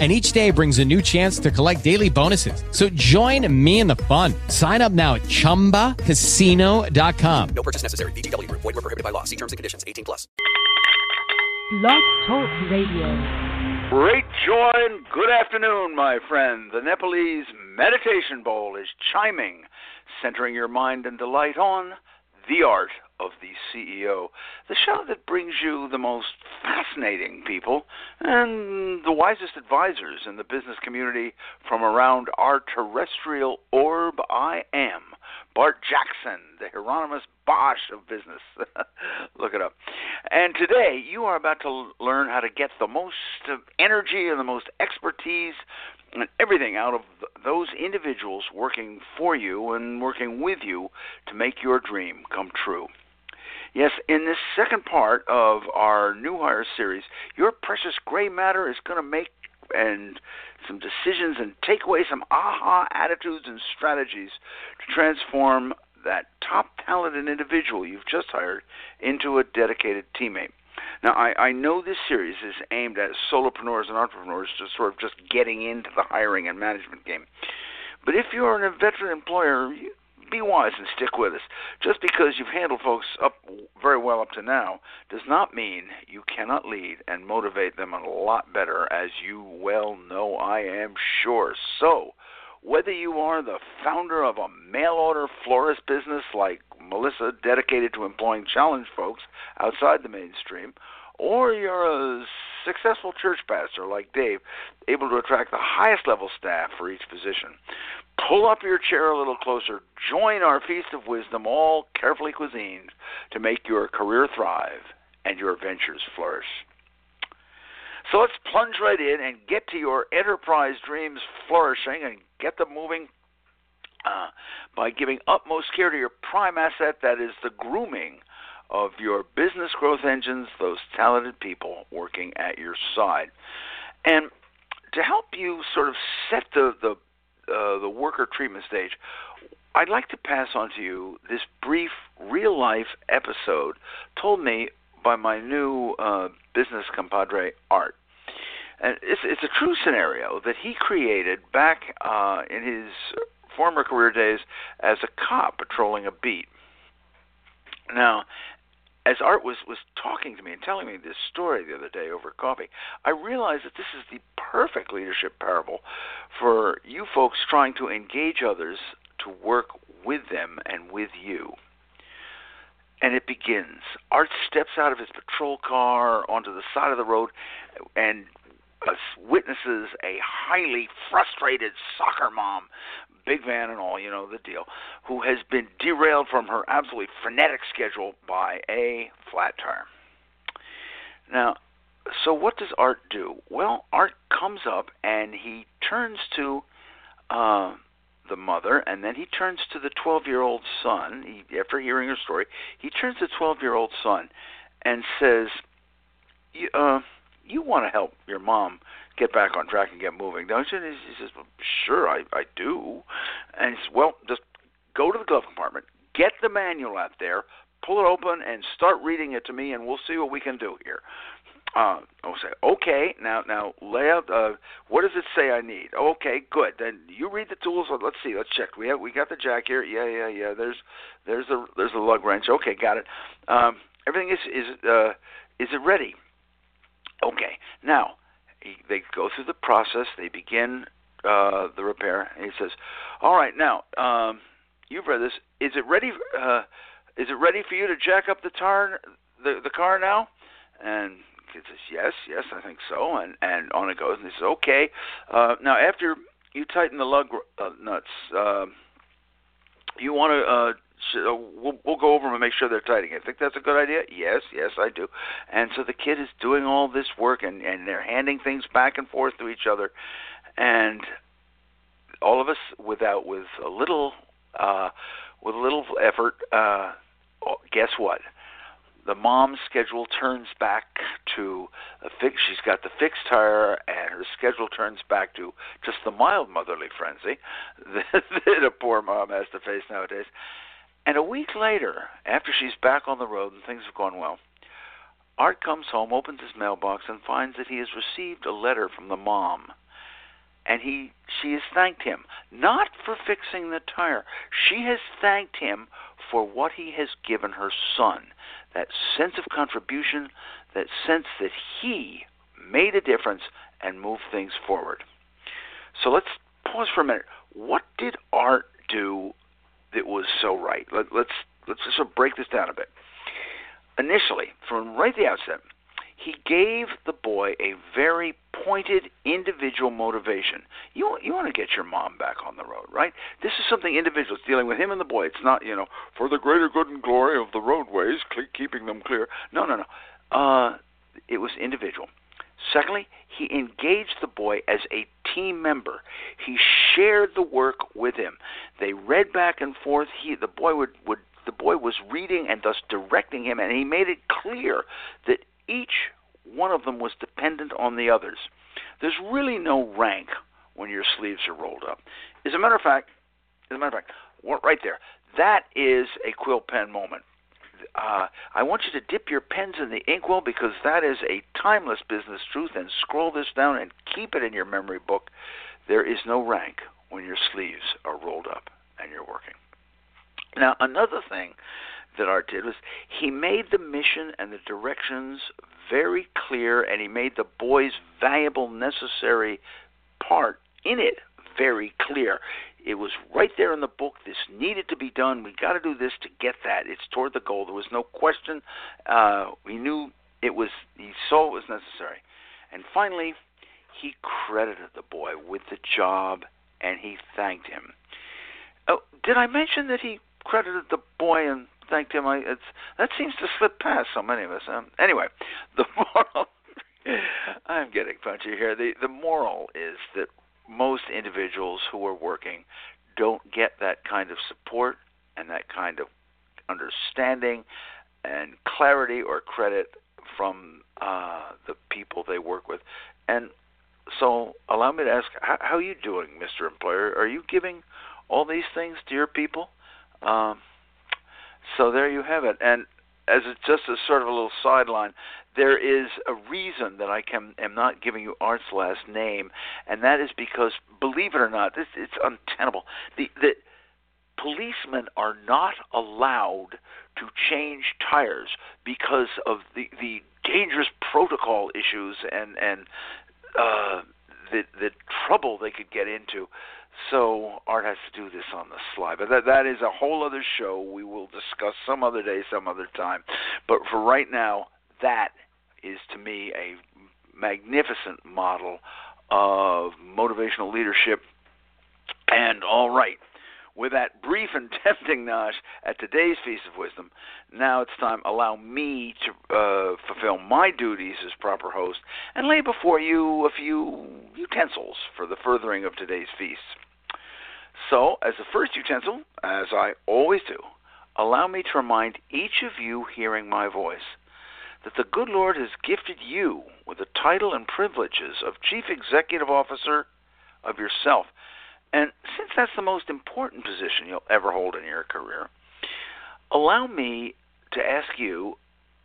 and each day brings a new chance to collect daily bonuses. So join me in the fun. Sign up now at ChumbaCasino.com. No purchase necessary. VGW. Void were prohibited by law. See terms and conditions. 18 plus. Blog Talk Radio. Great joy and good afternoon, my friend. The Nepalese Meditation Bowl is chiming, centering your mind and delight on the art of the CEO, the show that brings you the most fascinating people and the wisest advisors in the business community from around our terrestrial orb. I am Bart Jackson, the Hieronymus Bosch of business. Look it up. And today you are about to learn how to get the most energy and the most expertise and everything out of those individuals working for you and working with you to make your dream come true. Yes, in this second part of our new hire series, your precious gray matter is going to make and some decisions and take away some aha attitudes and strategies to transform that top talented individual you've just hired into a dedicated teammate. Now, I, I know this series is aimed at solopreneurs and entrepreneurs just sort of just getting into the hiring and management game. But if you're an veteran employer, you, be wise and stick with us. Just because you've handled folks up very well up to now does not mean you cannot lead and motivate them a lot better, as you well know I am sure. So, whether you are the founder of a mail order florist business like Melissa, dedicated to employing challenged folks outside the mainstream, or you're a successful church pastor like Dave, able to attract the highest level staff for each position. Pull up your chair a little closer. Join our feast of wisdom, all carefully cuisined, to make your career thrive and your ventures flourish. So let's plunge right in and get to your enterprise dreams flourishing and get them moving uh, by giving utmost care to your prime asset that is the grooming of your business growth engines, those talented people working at your side. And to help you sort of set the, the, uh, the worker treatment stage, I'd like to pass on to you this brief real life episode told me by my new uh, business compadre, Art. And it's, it's a true scenario that he created back uh, in his former career days as a cop patrolling a beat. Now, as Art was was talking to me and telling me this story the other day over coffee, I realized that this is the perfect leadership parable for you folks trying to engage others to work with them and with you. And it begins. Art steps out of his patrol car onto the side of the road and uh, witnesses a highly frustrated soccer mom big van and all, you know the deal, who has been derailed from her absolutely frenetic schedule by a flat tire. Now, so what does Art do? Well, Art comes up and he turns to uh, the mother, and then he turns to the 12-year-old son. He, after hearing her story, he turns to the 12-year-old son and says, uh, "You want to help your mom get back on track and get moving, don't you? And he says, well, sure, I, I do. And he says, well, just go to the glove compartment, get the manual out there, pull it open, and start reading it to me, and we'll see what we can do here. Uh, I'll say, okay, now now lay out. Uh, what does it say I need? Okay, good. Then you read the tools. Let's see. Let's check. We have we got the jack here. Yeah, yeah, yeah. There's there's the there's the lug wrench. Okay, got it. Um, everything is is uh, is it ready? Okay. Now he, they go through the process. They begin uh, the repair, and he says, "All right, now um, you've read this. Is it ready? Uh, is it ready for you to jack up the tar the the car now?" And he says, "Yes, yes, I think so." And and on it goes. And he says, "Okay, uh, now after you tighten the lug uh, nuts, uh, you want to uh, uh, we'll, we'll go over them and make sure they're tight again. Think that's a good idea? Yes, yes, I do. And so the kid is doing all this work, and and they're handing things back and forth to each other, and all of us, without with a little, uh, with a little effort, uh, guess what? the mom's schedule turns back to a fix. She's got the fixed tire, and her schedule turns back to just the mild motherly frenzy that a poor mom has to face nowadays. And a week later, after she's back on the road and things have gone well, Art comes home, opens his mailbox, and finds that he has received a letter from the mom. And he she has thanked him, not for fixing the tire. She has thanked him for what he has given her son. That sense of contribution, that sense that he made a difference and moved things forward. So let's pause for a minute. What did Art do that was so right? Let, let's let's just sort of break this down a bit initially, from right the outset, he gave the boy a very pointed individual motivation. You you want to get your mom back on the road, right? This is something individual. It's dealing with him and the boy. It's not you know for the greater good and glory of the roadways, keeping them clear. No, no, no. Uh, it was individual. Secondly, he engaged the boy as a team member. He shared the work with him. They read back and forth. He the boy would would the boy was reading and thus directing him, and he made it clear that each one of them was dependent on the others. There's really no rank when your sleeves are rolled up. As a matter of fact, as a matter of fact, right there, that is a quill pen moment. Uh, I want you to dip your pens in the inkwell because that is a timeless business truth. And scroll this down and keep it in your memory book. There is no rank when your sleeves are rolled up and you're working. Now, another thing that Art did was he made the mission and the directions very clear, and he made the boy's valuable, necessary part in it very clear. It was right there in the book. This needed to be done. We got to do this to get that. It's toward the goal. There was no question. Uh, we knew it was. He saw it was necessary, and finally, he credited the boy with the job, and he thanked him. Oh, did I mention that he credited the boy and thanked him. I, it's that seems to slip past so many of us. Um, anyway, the moral. I'm getting punchy here. The the moral is that most individuals who are working don't get that kind of support and that kind of understanding and clarity or credit from uh, the people they work with. And so, allow me to ask, how, how are you doing, Mr. Employer? Are you giving all these things to your people? Um, so there you have it. And as it's just a sort of a little sideline, there is a reason that I can am not giving you Art's last name, and that is because, believe it or not, this it's untenable. The the policemen are not allowed to change tires because of the the dangerous protocol issues and and uh, the the trouble they could get into. So Art has to do this on the sly, but that that is a whole other show. We will discuss some other day, some other time. But for right now, that is to me a magnificent model of motivational leadership. And all right, with that brief and tempting nosh at today's Feast of Wisdom, now it's time. Allow me to uh, fulfill my duties as proper host and lay before you a few utensils for the furthering of today's feast. So, as the first utensil, as I always do, allow me to remind each of you hearing my voice that the good Lord has gifted you with the title and privileges of Chief Executive Officer of yourself. And since that's the most important position you'll ever hold in your career, allow me to ask you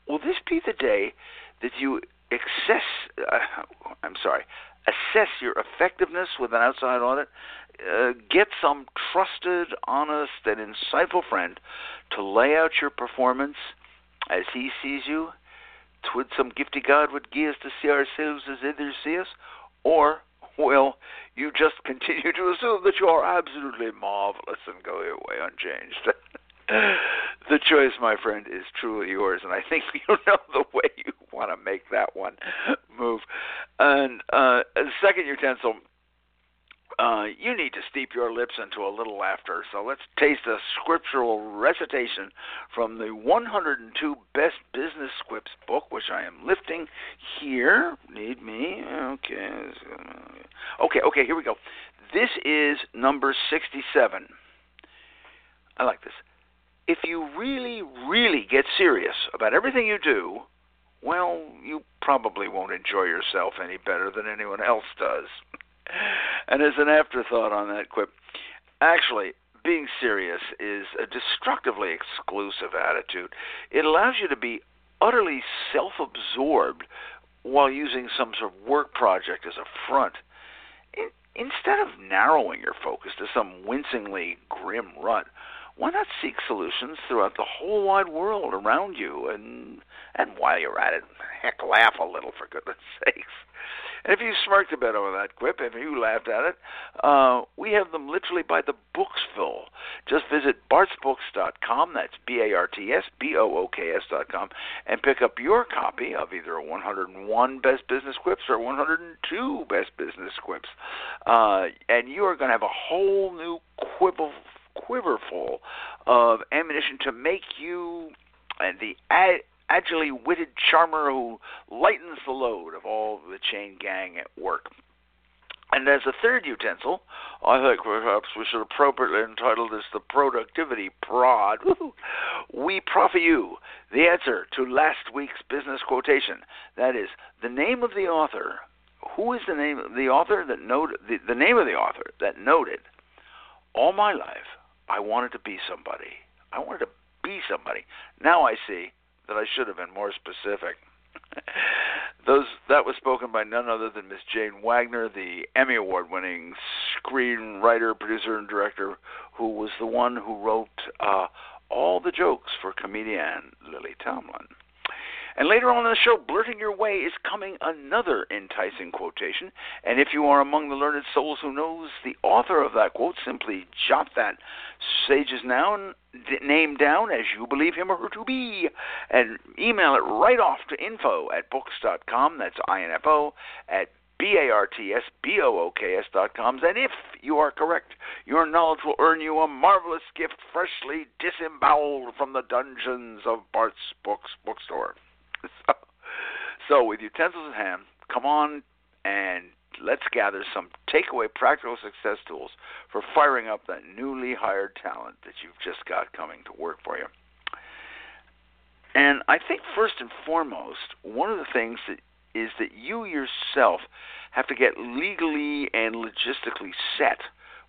will this be the day that you access, uh, I'm sorry, assess your effectiveness with an outside audit uh, get some trusted, honest, and insightful friend to lay out your performance as he sees you. Twould some gifty God would give us to see ourselves as others see us, or well, you just continue to assume that you are absolutely marvelous and go your way unchanged? the choice, my friend, is truly yours, and I think you know the way you want to make that one move. And uh, second utensil uh, you need to steep your lips into a little laughter. So let's taste a scriptural recitation from the 102 Best Business Quips book, which I am lifting here. Need me? Okay. Okay, okay, here we go. This is number 67. I like this. if you really, really get serious about everything you do, well, you probably won't enjoy yourself any better than anyone else does. And as an afterthought on that quip, actually, being serious is a destructively exclusive attitude. It allows you to be utterly self absorbed while using some sort of work project as a front. In, instead of narrowing your focus to some wincingly grim rut, why not seek solutions throughout the whole wide world around you and and while you're at it, heck laugh a little for goodness sakes. And if you smirked a bit over that quip, if you laughed at it, uh, we have them literally by the books full. Just visit bartsbooks.com, that's B A R T S B O O K S.com, and pick up your copy of either a 101 Best Business Quips or 102 Best Business Quips. Uh, and you are going to have a whole new quibble, quiverful of ammunition to make you and the agilely witted charmer who lightens the load of all the chain gang at work. And as a third utensil, I think perhaps we should appropriately entitle this the productivity prod. We proffer you the answer to last week's business quotation. That is the name of the author. Who is the name of the author that noted the, the name of the author that noted all my life I wanted to be somebody. I wanted to be somebody. Now I see that I should have been more specific. Those that was spoken by none other than Miss Jane Wagner, the Emmy Award-winning screenwriter, producer, and director, who was the one who wrote uh, all the jokes for comedian Lily Tomlin. And later on in the show, Blurting Your Way is coming another enticing quotation. And if you are among the learned souls who knows the author of that quote, simply jot that sage's noun, name down as you believe him or her to be, and email it right off to info at books.com. That's I-N-F-O at B-A-R-T-S-B-O-O-K-S dot com. And if you are correct, your knowledge will earn you a marvelous gift freshly disemboweled from the dungeons of Bart's Books bookstore. So, so with utensils in hand, come on and let's gather some takeaway practical success tools for firing up that newly hired talent that you've just got coming to work for you. And I think first and foremost, one of the things that is that you yourself have to get legally and logistically set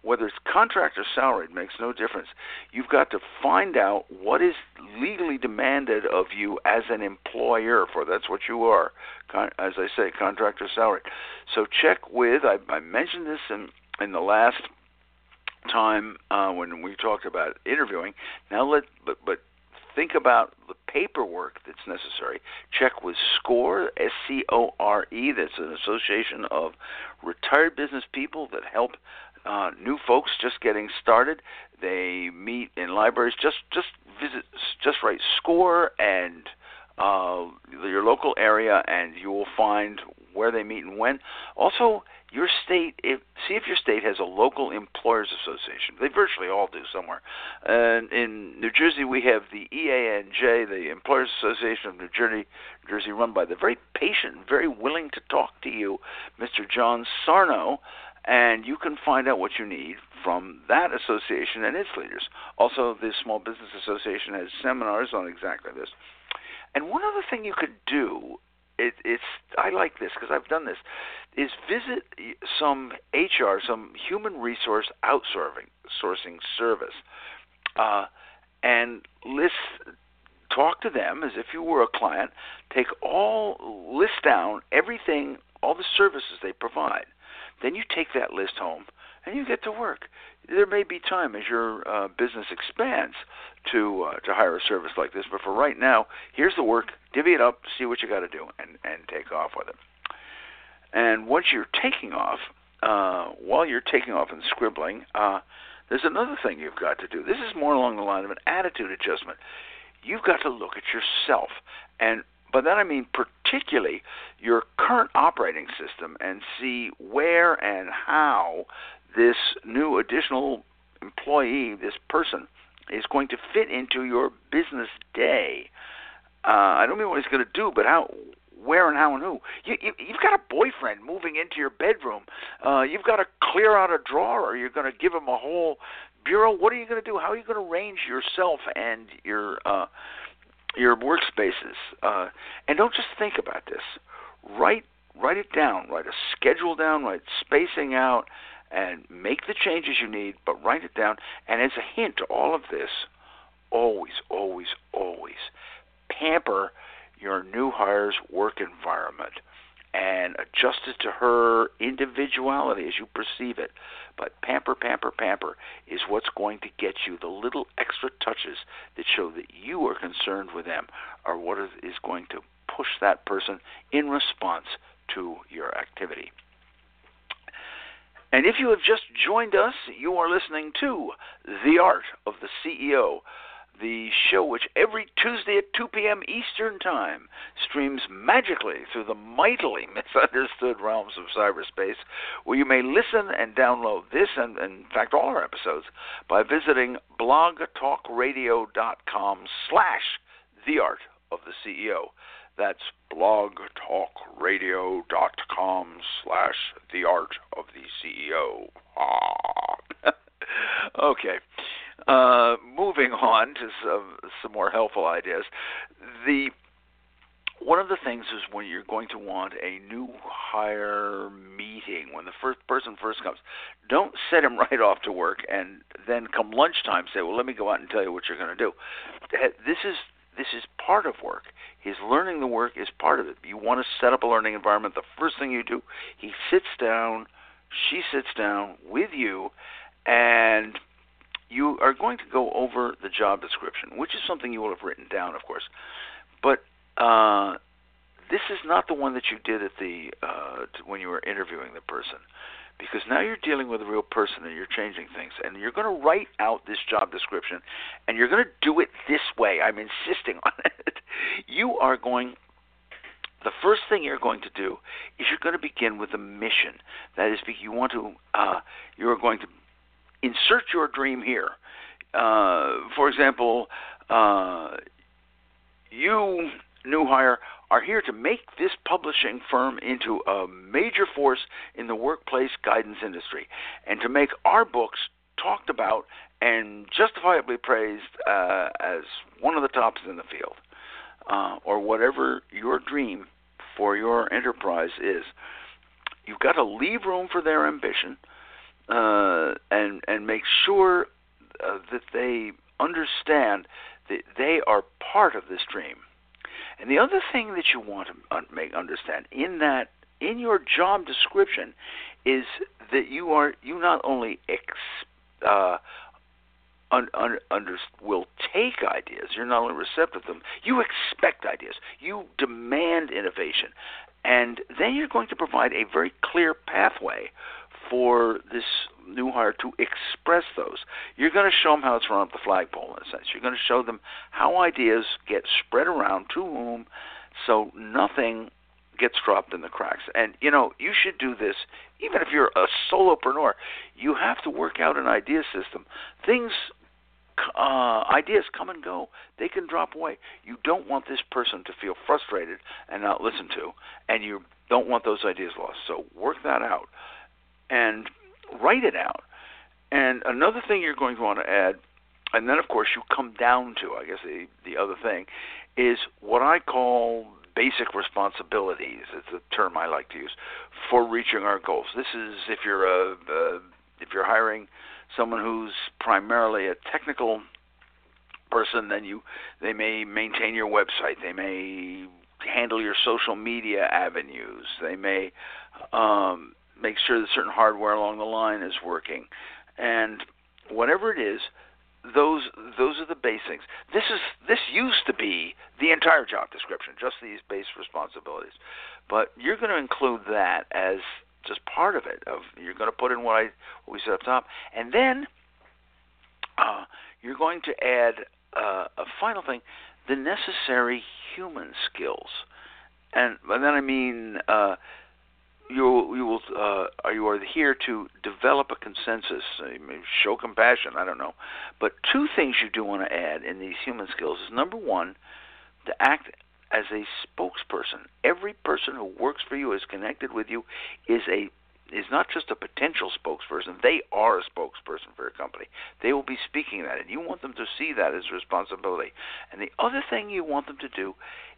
whether it's contract or salaried makes no difference. You've got to find out what is legally demanded of you as an employer, for that's what you are, as I say, contract or salaried. So check with. I, I mentioned this in in the last time uh, when we talked about interviewing. Now let but but think about the paperwork that's necessary. Check with SCORE, S C O R E. That's an association of retired business people that help uh, new folks just getting started. They meet in libraries. Just just visit, just write score and uh, your local area, and you will find where they meet and when. Also, your state, if, see if your state has a local employers association. They virtually all do somewhere. And in New Jersey, we have the EANJ, the Employers Association of New Jersey, Jersey, run by the very patient, very willing to talk to you, Mr. John Sarno and you can find out what you need from that association and its leaders. Also, the Small Business Association has seminars on exactly this. And one other thing you could do, it, it's I like this because I've done this, is visit some HR, some human resource outsourcing sourcing service, uh, and list talk to them as if you were a client. Take all list down everything, all the services they provide then you take that list home and you get to work. There may be time as your uh, business expands to uh, to hire a service like this, but for right now, here's the work. Divvy it up, see what you got to do, and and take off with it. And once you're taking off, uh, while you're taking off and scribbling, uh, there's another thing you've got to do. This is more along the line of an attitude adjustment. You've got to look at yourself and by that I mean particularly your current operating system and see where and how this new additional employee, this person, is going to fit into your business day. Uh, I don't mean what he's going to do, but how, where and how and who. You, you, you've got a boyfriend moving into your bedroom. Uh, you've got to clear out a drawer. Or you're going to give him a whole bureau, what are you going to do? How are you going to arrange yourself and your uh, your workspaces? Uh, and don't just think about this. Write write it down. Write a schedule down. Write spacing out, and make the changes you need. But write it down. And as a hint to all of this, always, always, always pamper your new hire's work environment and adjust it to her individuality as you perceive it. But pamper, pamper, pamper is what's going to get you the little extra touches that show that you are concerned with them, or what is going to push that person in response to your activity. And if you have just joined us, you are listening to The Art of the CEO the show, which every Tuesday at 2 p.m. Eastern Time streams magically through the mightily misunderstood realms of cyberspace, where you may listen and download this and, in fact, all our episodes by visiting blogtalkradio.com slash the art of the CEO. That's blogtalkradio.com slash the art of the CEO. Ah. okay. Uh, moving on to some, some more helpful ideas. The one of the things is when you're going to want a new hire meeting when the first person first comes don't set him right off to work and then come lunchtime say well let me go out and tell you what you're going to do this is this is part of work. His learning the work is part of it. You want to set up a learning environment the first thing you do he sits down she sits down with you and you are going to go over the job description, which is something you will have written down, of course. But uh, this is not the one that you did at the uh, when you were interviewing the person, because now you're dealing with a real person and you're changing things, and you're going to write out this job description, and you're going to do it this way. I'm insisting on it. You are going the first thing you're going to do is you're going to begin with a mission. That is, you want to, uh, you're going to insert your dream here. Uh, for example, uh, you, new hire, are here to make this publishing firm into a major force in the workplace guidance industry and to make our books talked about and justifiably praised uh, as one of the tops in the field, uh, or whatever your dream for your enterprise is. You've got to leave room for their ambition uh, and and make sure uh, that they understand that they are part of this dream. And the other thing that you want to make understand in that in your job description is that you are you not only ex, uh, un, un, under, will take ideas. You're not only receptive to them. You expect ideas. You demand innovation, and then you're going to provide a very clear pathway for this new hire to express those. You're going to show them how it's run up the flagpole, in a sense. You're going to show them how ideas get spread around to whom, so nothing gets dropped in the cracks. And you know, you should do this even if you're a solopreneur. You have to work out an idea system. Things uh, ideas come and go. They can drop away. You don't want this person to feel frustrated and not listened to, and you don't want those ideas lost. So work that out and write it out. And another thing you're going to want to add, and then of course you come down to, I guess the the other thing, is what I call basic responsibilities. It's a term I like to use for reaching our goals. This is if you're a, a if you're hiring someone who's primarily a technical person, then you they may maintain your website. They may handle your social media avenues. They may um, make sure that certain hardware along the line is working, and whatever it is, those those are the basics. This is this used to be the entire job description, just these base responsibilities, but you're going to include that as just part of it. Of you're going to put in what I what we said up top, and then uh, you're going to add uh, a final thing: the necessary human skills, and by that I mean. Uh, you you will uh, you are here to develop a consensus, uh, show compassion. I don't know, but two things you do want to add in these human skills is number one, to act as a spokesperson. Every person who works for you, is connected with you, is a is not just a potential spokesperson, they are a spokesperson for your company. They will be speaking that, and you want them to see that as responsibility. And the other thing you want them to do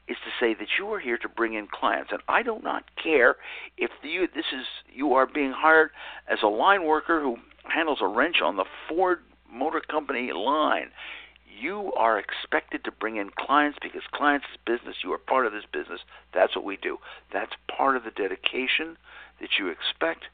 is to say that you are here to bring in clients. And I do not care if you this is you are being hired as a line worker who handles a wrench on the Ford Motor Company line. You are expected to bring in clients because clients is business. You are part of this business. That's what we do. That's part of the dedication that you expect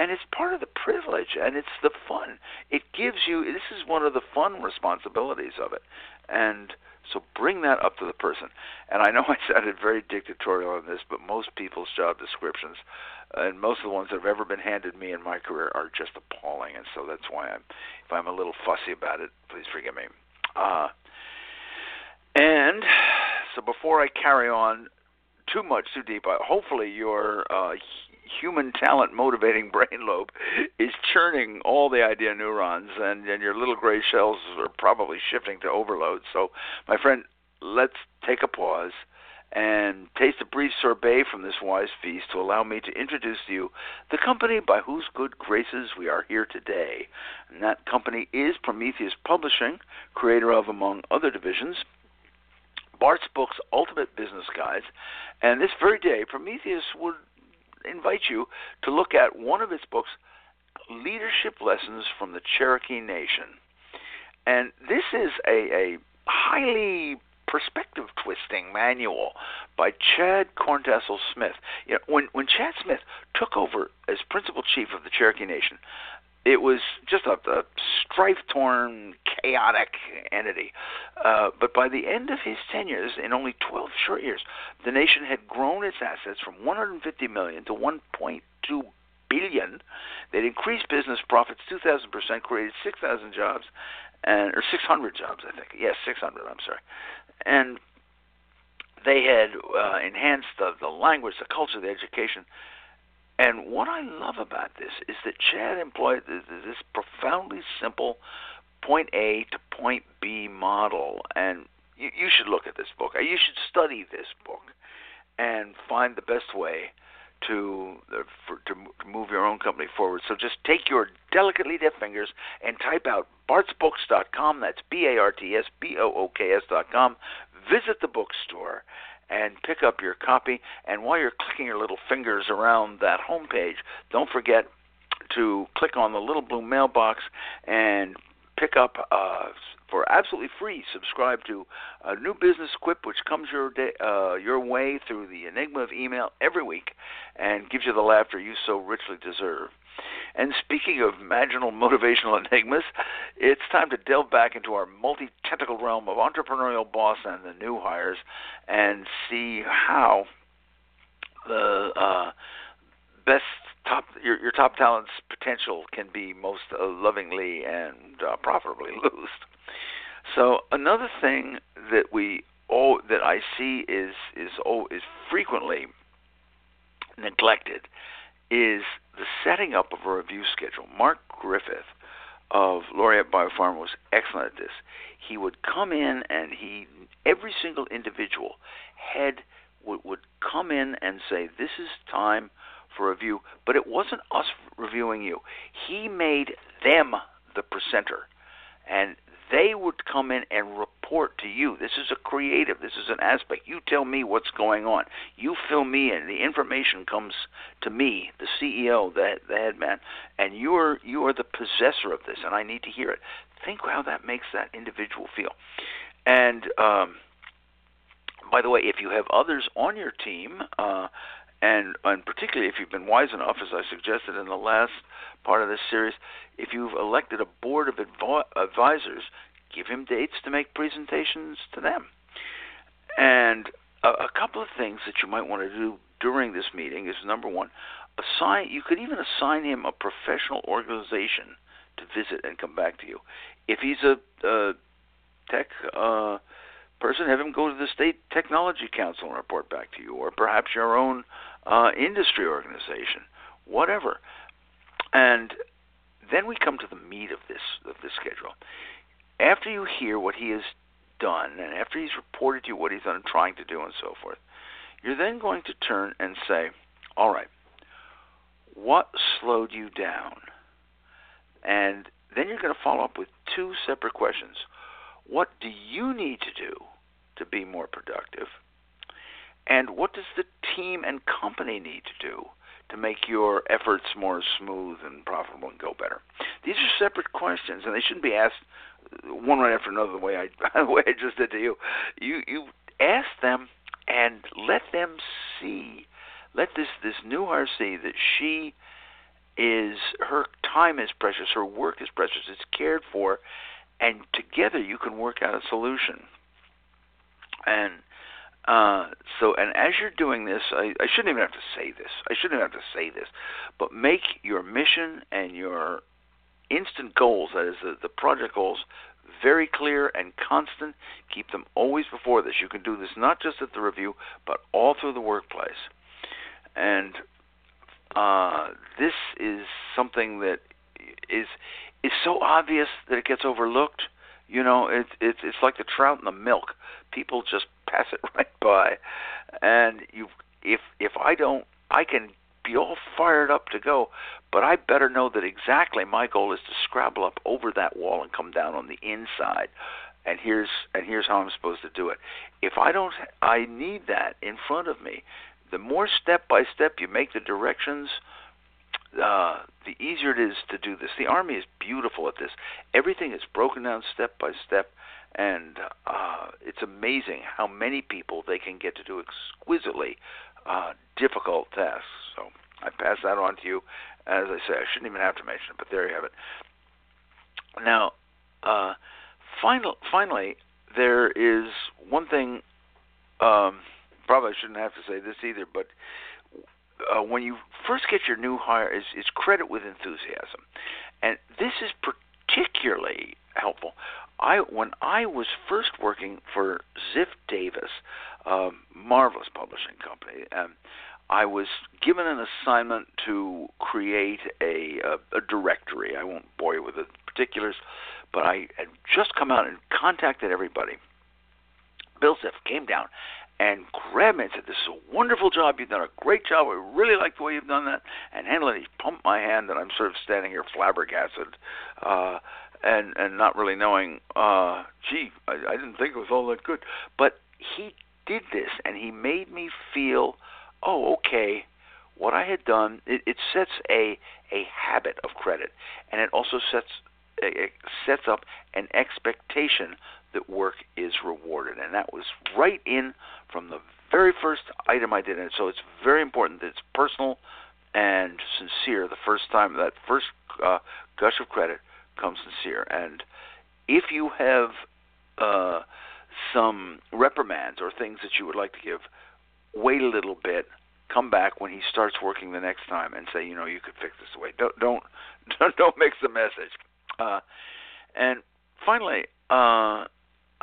and it's part of the privilege and it's the fun it gives you this is one of the fun responsibilities of it and so bring that up to the person. And I know I sounded very dictatorial on this, but most people's job descriptions, and most of the ones that have ever been handed me in my career, are just appalling. And so that's why I'm, if I'm a little fussy about it, please forgive me. Uh, and so before I carry on too much, too deep, uh, hopefully your uh, human talent motivating brain lobe is churning all the idea neurons, and, and your little gray shells are probably shifting to overload. So, my friend, let's take a pause and taste a brief sorbet from this wise feast to allow me to introduce to you the company by whose good graces we are here today. And that company is Prometheus Publishing, creator of, among other divisions, Bart's Books Ultimate Business Guides. And this very day, Prometheus would invite you to look at one of its books, Leadership Lessons from the Cherokee Nation. And this is a, a highly perspective twisting manual by Chad Corntassel Smith. You know, when when Chad Smith took over as principal chief of the Cherokee Nation, it was just a, a strife-torn, chaotic entity. Uh, but by the end of his tenure, in only 12 short years, the nation had grown its assets from 150 million to 1.2 billion. They'd increased business profits 2,000 percent, created 6,000 jobs, and or 600 jobs, I think. Yes, 600. I'm sorry, and they had uh, enhanced the, the language, the culture, the education and what I love about this is that Chad employed this, profoundly simple point A to point B model. And you, you should look at this book. You should study this book and find the best way to uh, for, to move your own company forward. So just take your delicately deft fingers and type out bartsbooks.com. That's B A R T S B O O K S.com. Visit the bookstore and pick up your copy. And while you're clicking your little fingers around that home page, don't forget to click on the little blue mailbox and pick up uh, for absolutely free. Subscribe to a new business quip, which comes your day, uh, your way through the enigma of email every week, and gives you the laughter you so richly deserve. And speaking of marginal motivational enigmas, it's time to delve back into our multi tentacle realm of entrepreneurial boss and the new hires and see how the uh, best top your, your top talent's potential can be most uh, lovingly and uh, profitably loosed. So another thing that we all that I see is is oh, is frequently neglected is the setting up of a review schedule. Mark Griffith of Laureate Biopharma was excellent at this. He would come in and he every single individual head would, would come in and say, "This is time for review," but it wasn't us reviewing you. He made them the presenter, and they would come in and report to you. This is a creative, this is an aspect. You tell me what's going on. You fill me in. The information comes to me, the CEO, the, the head man, and you're you are the possessor of this, and I need to hear it. Think how that makes that individual feel. And um, by the way, if you have others on your team, uh, and and particularly if you've been wise enough, as I suggested in the last part of this series, if you've elected a board of advi- advisors, give him dates to make presentations to them. And a, a couple of things that you might want to do during this meeting is number one, assign. You could even assign him a professional organization to visit and come back to you. If he's a, a tech uh, person, have him go to the state technology council and report back to you, or perhaps your own uh, industry organization, whatever. And then we come to the meat of this of this schedule. After you hear what he has done, and after he's reported to you what he's done, and trying to do, and so forth, you're then going to turn and say, "All right, what slowed you down? And then you're going to follow up with two separate questions. What do you need to do to be more productive? And what does the team and company need to do to make your efforts more smooth and profitable and go better? These are separate questions, and they shouldn't be asked one right after another the way I the way I just did to you. You you ask them and let them see, let this this new hire see that she is her time is precious, her work is precious, it's cared for, and together you can work out a solution. And uh, so, and as you're doing this, I, I shouldn't even have to say this. I shouldn't even have to say this, but make your mission and your instant goals, that is the, the project goals, very clear and constant. Keep them always before this. You can do this not just at the review, but all through the workplace. And uh, this is something that is is so obvious that it gets overlooked. You know, it's it's it's like the trout in the milk. People just pass it right by, and you if if I don't, I can be all fired up to go, but I better know that exactly my goal is to scrabble up over that wall and come down on the inside. And here's and here's how I'm supposed to do it. If I don't, I need that in front of me. The more step by step you make the directions, uh, the easier it is to do this. The Army is beautiful at this. Everything is broken down step by step, and uh, it's amazing how many people they can get to do exquisitely uh, difficult tasks. So I pass that on to you. As I say, I shouldn't even have to mention it, but there you have it. Now, uh, final, finally, there is one thing. Um, probably shouldn't have to say this either, but uh, when you first get your new hire, is, is credit with enthusiasm, and this is particularly helpful. I when I was first working for Ziff Davis, a marvelous publishing company, um, I was given an assignment to create a, a, a directory. I won't bore you with the particulars, but I had just come out and contacted everybody. Bill Ziff came down and grabbed me and said, "This is a wonderful job. You've done a great job. I really like the way you've done that." And handled it. He pumped my hand, and I'm sort of standing here flabbergasted, uh, and and not really knowing. Uh, gee, I, I didn't think it was all that good. But he did this, and he made me feel, oh, okay. What I had done, it, it sets a a habit of credit, and it also sets it sets up an expectation that work is rewarded. And that was right in from the very first item I did. And so it's very important that it's personal and sincere. The first time, that first uh, gush of credit comes sincere. And if you have uh, some reprimands or things that you would like to give, wait a little bit. Come back when he starts working the next time and say, you know, you could fix this away. Don't don't don't, mix the message. Uh, and finally, uh,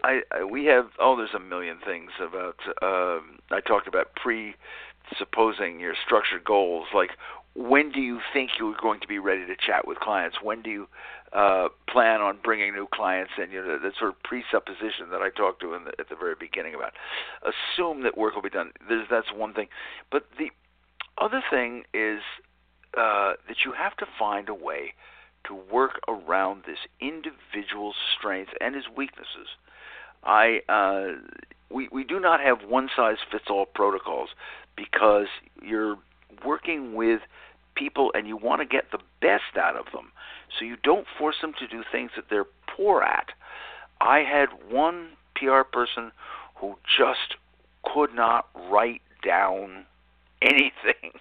I, I we have oh there's a million things about um I talked about presupposing your structured goals like when do you think you're going to be ready to chat with clients? When do you uh, plan on bringing new clients in? You know that sort of presupposition that I talked to in the, at the very beginning about. Assume that work will be done. There's that's one thing. But the other thing is uh, that you have to find a way to work around this individual's strengths and his weaknesses. I uh, we we do not have one size fits all protocols because you're working with people and you want to get the best out of them. So you don't force them to do things that they're poor at. I had one PR person who just could not write down anything.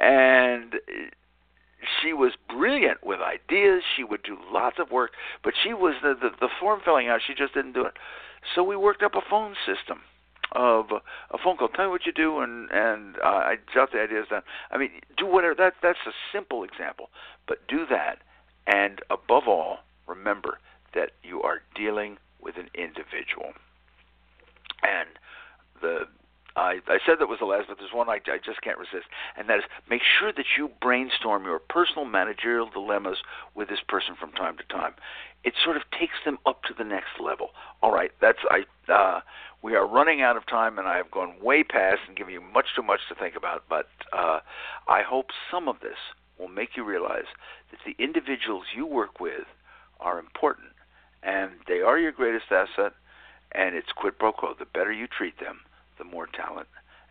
and she was brilliant with ideas. She would do lots of work, but she was the, the the form filling out. She just didn't do it. So we worked up a phone system of a phone call. Tell me what you do, and and uh, I jot the ideas down. I mean, do whatever. That that's a simple example, but do that, and above all, remember that you are dealing with an individual, and the I, I said that was the last, but there's one I, I just can't resist, and that is make sure that you brainstorm your personal managerial dilemmas with this person from time to time. It sort of takes them up to the next level. All right, that's I. Uh, we are running out of time, and I have gone way past and given you much too much to think about. But uh, I hope some of this will make you realize that the individuals you work with are important, and they are your greatest asset. And it's quid pro quo. The better you treat them, the more talent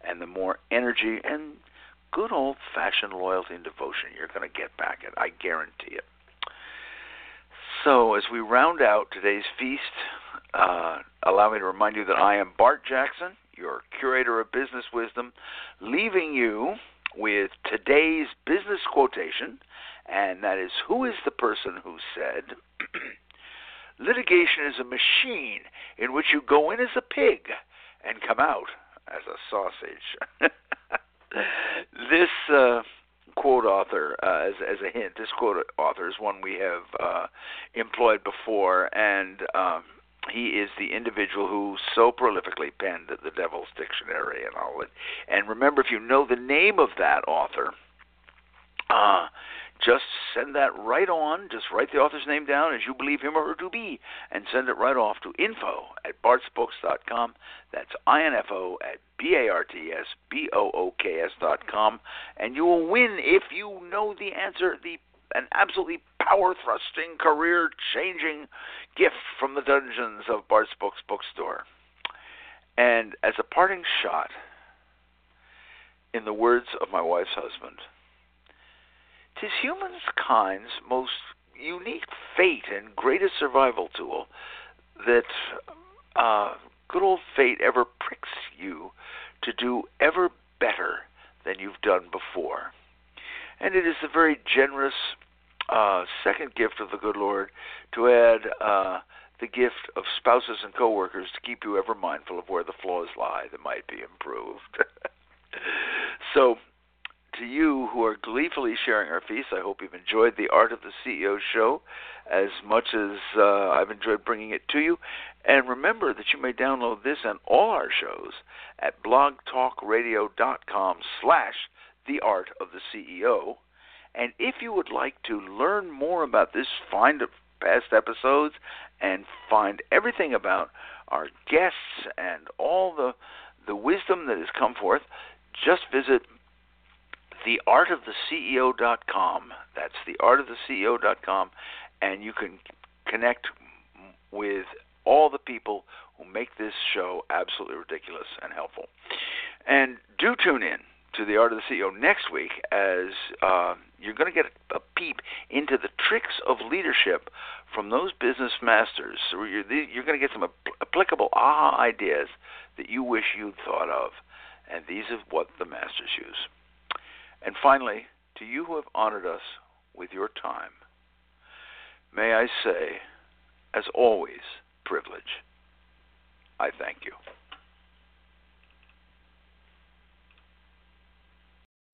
and the more energy and good old fashioned loyalty and devotion you're going to get back it. I guarantee it. So, as we round out today's feast, uh, allow me to remind you that I am Bart Jackson, your curator of business wisdom, leaving you with today's business quotation, and that is Who is the person who said, Litigation is a machine in which you go in as a pig and come out as a sausage. this uh, quote author, uh, as, as a hint, this quote author is one we have uh, employed before, and um, he is the individual who so prolifically penned the Devil's Dictionary and all it. And remember, if you know the name of that author, uh, just send that right on. Just write the author's name down as you believe him or her to be, and send it right off to info at bartsbooks.com. That's info at b a r t s b o o k s dot com, and you will win if you know the answer. The an absolutely power thrusting, career changing gift from the dungeons of Bart's Books Bookstore. And as a parting shot, in the words of my wife's husband, tis humankind's most unique fate and greatest survival tool that uh, good old fate ever pricks you to do ever better than you've done before. And it is the very generous uh, second gift of the good Lord to add uh, the gift of spouses and coworkers to keep you ever mindful of where the flaws lie that might be improved. so, to you who are gleefully sharing our feast, I hope you've enjoyed the Art of the CEO show as much as uh, I've enjoyed bringing it to you. And remember that you may download this and all our shows at blogtalkradio.com slash the art of the CEO. And if you would like to learn more about this, find past episodes and find everything about our guests and all the the wisdom that has come forth, just visit theartoftheceo.com. That's theartoftheceo.com, and you can connect with all the people who make this show absolutely ridiculous and helpful. And do tune in to the Art of the CEO next week as uh, you're going to get a peep into the tricks of leadership from those business masters. So you're, you're going to get some applicable aha ideas that you wish you'd thought of, and these are what the masters use. And finally, to you who have honored us with your time, may I say, as always, privilege, I thank you.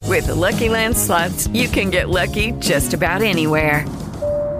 With the Lucky Land slots, you can get lucky just about anywhere.